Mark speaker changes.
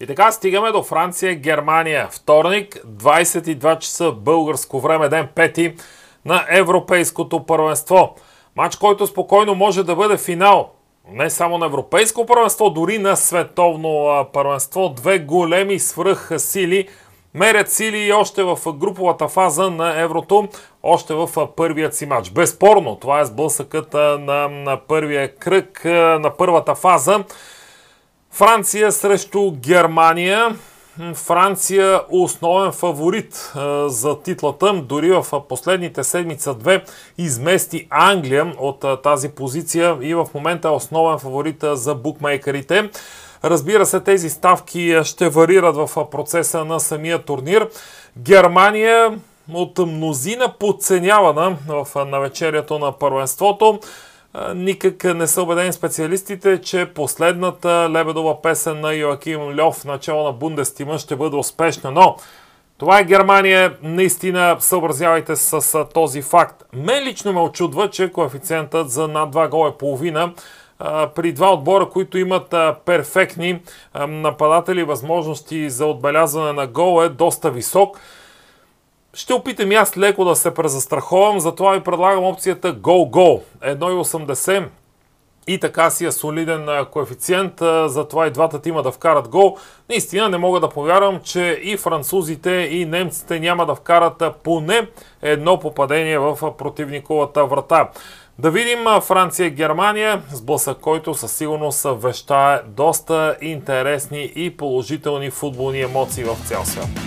Speaker 1: И така стигаме до Франция, Германия. Вторник, 22 часа българско време, ден 5 на Европейското първенство. Матч, който спокойно може да бъде финал. Не само на Европейско първенство, дори на Световно първенство. Две големи свръх сили мерят сили и още в груповата фаза на Еврото, още в първият си матч. Безспорно, това е сблъсъкът на, на първия кръг на първата фаза. Франция срещу Германия. Франция основен фаворит за титлата. Дори в последните седмица-две измести Англия от тази позиция и в момента е основен фаворит за букмейкерите. Разбира се, тези ставки ще варират в процеса на самия турнир. Германия от мнозина подценявана в навечерието на първенството. Никак не са убедени специалистите, че последната лебедова песен на Йоаким Льов, начало на Бундестима, ще бъде успешна. Но това е Германия. Наистина съобразявайте с този факт. Мен лично ме очудва, че коефициентът за над 2 гола и половина при два отбора, които имат перфектни нападатели, възможности за отбелязване на гол е доста висок. Ще опитам и аз леко да се презастраховам, затова ви предлагам опцията гол-гол. 1,80 и така си е солиден коефициент, затова и двата тима да вкарат гол. Наистина не мога да повярвам, че и французите и немците няма да вкарат поне едно попадение в противниковата врата. Да видим Франция-Германия, сблъсък който със сигурност вещае доста интересни и положителни футболни емоции в цял свят.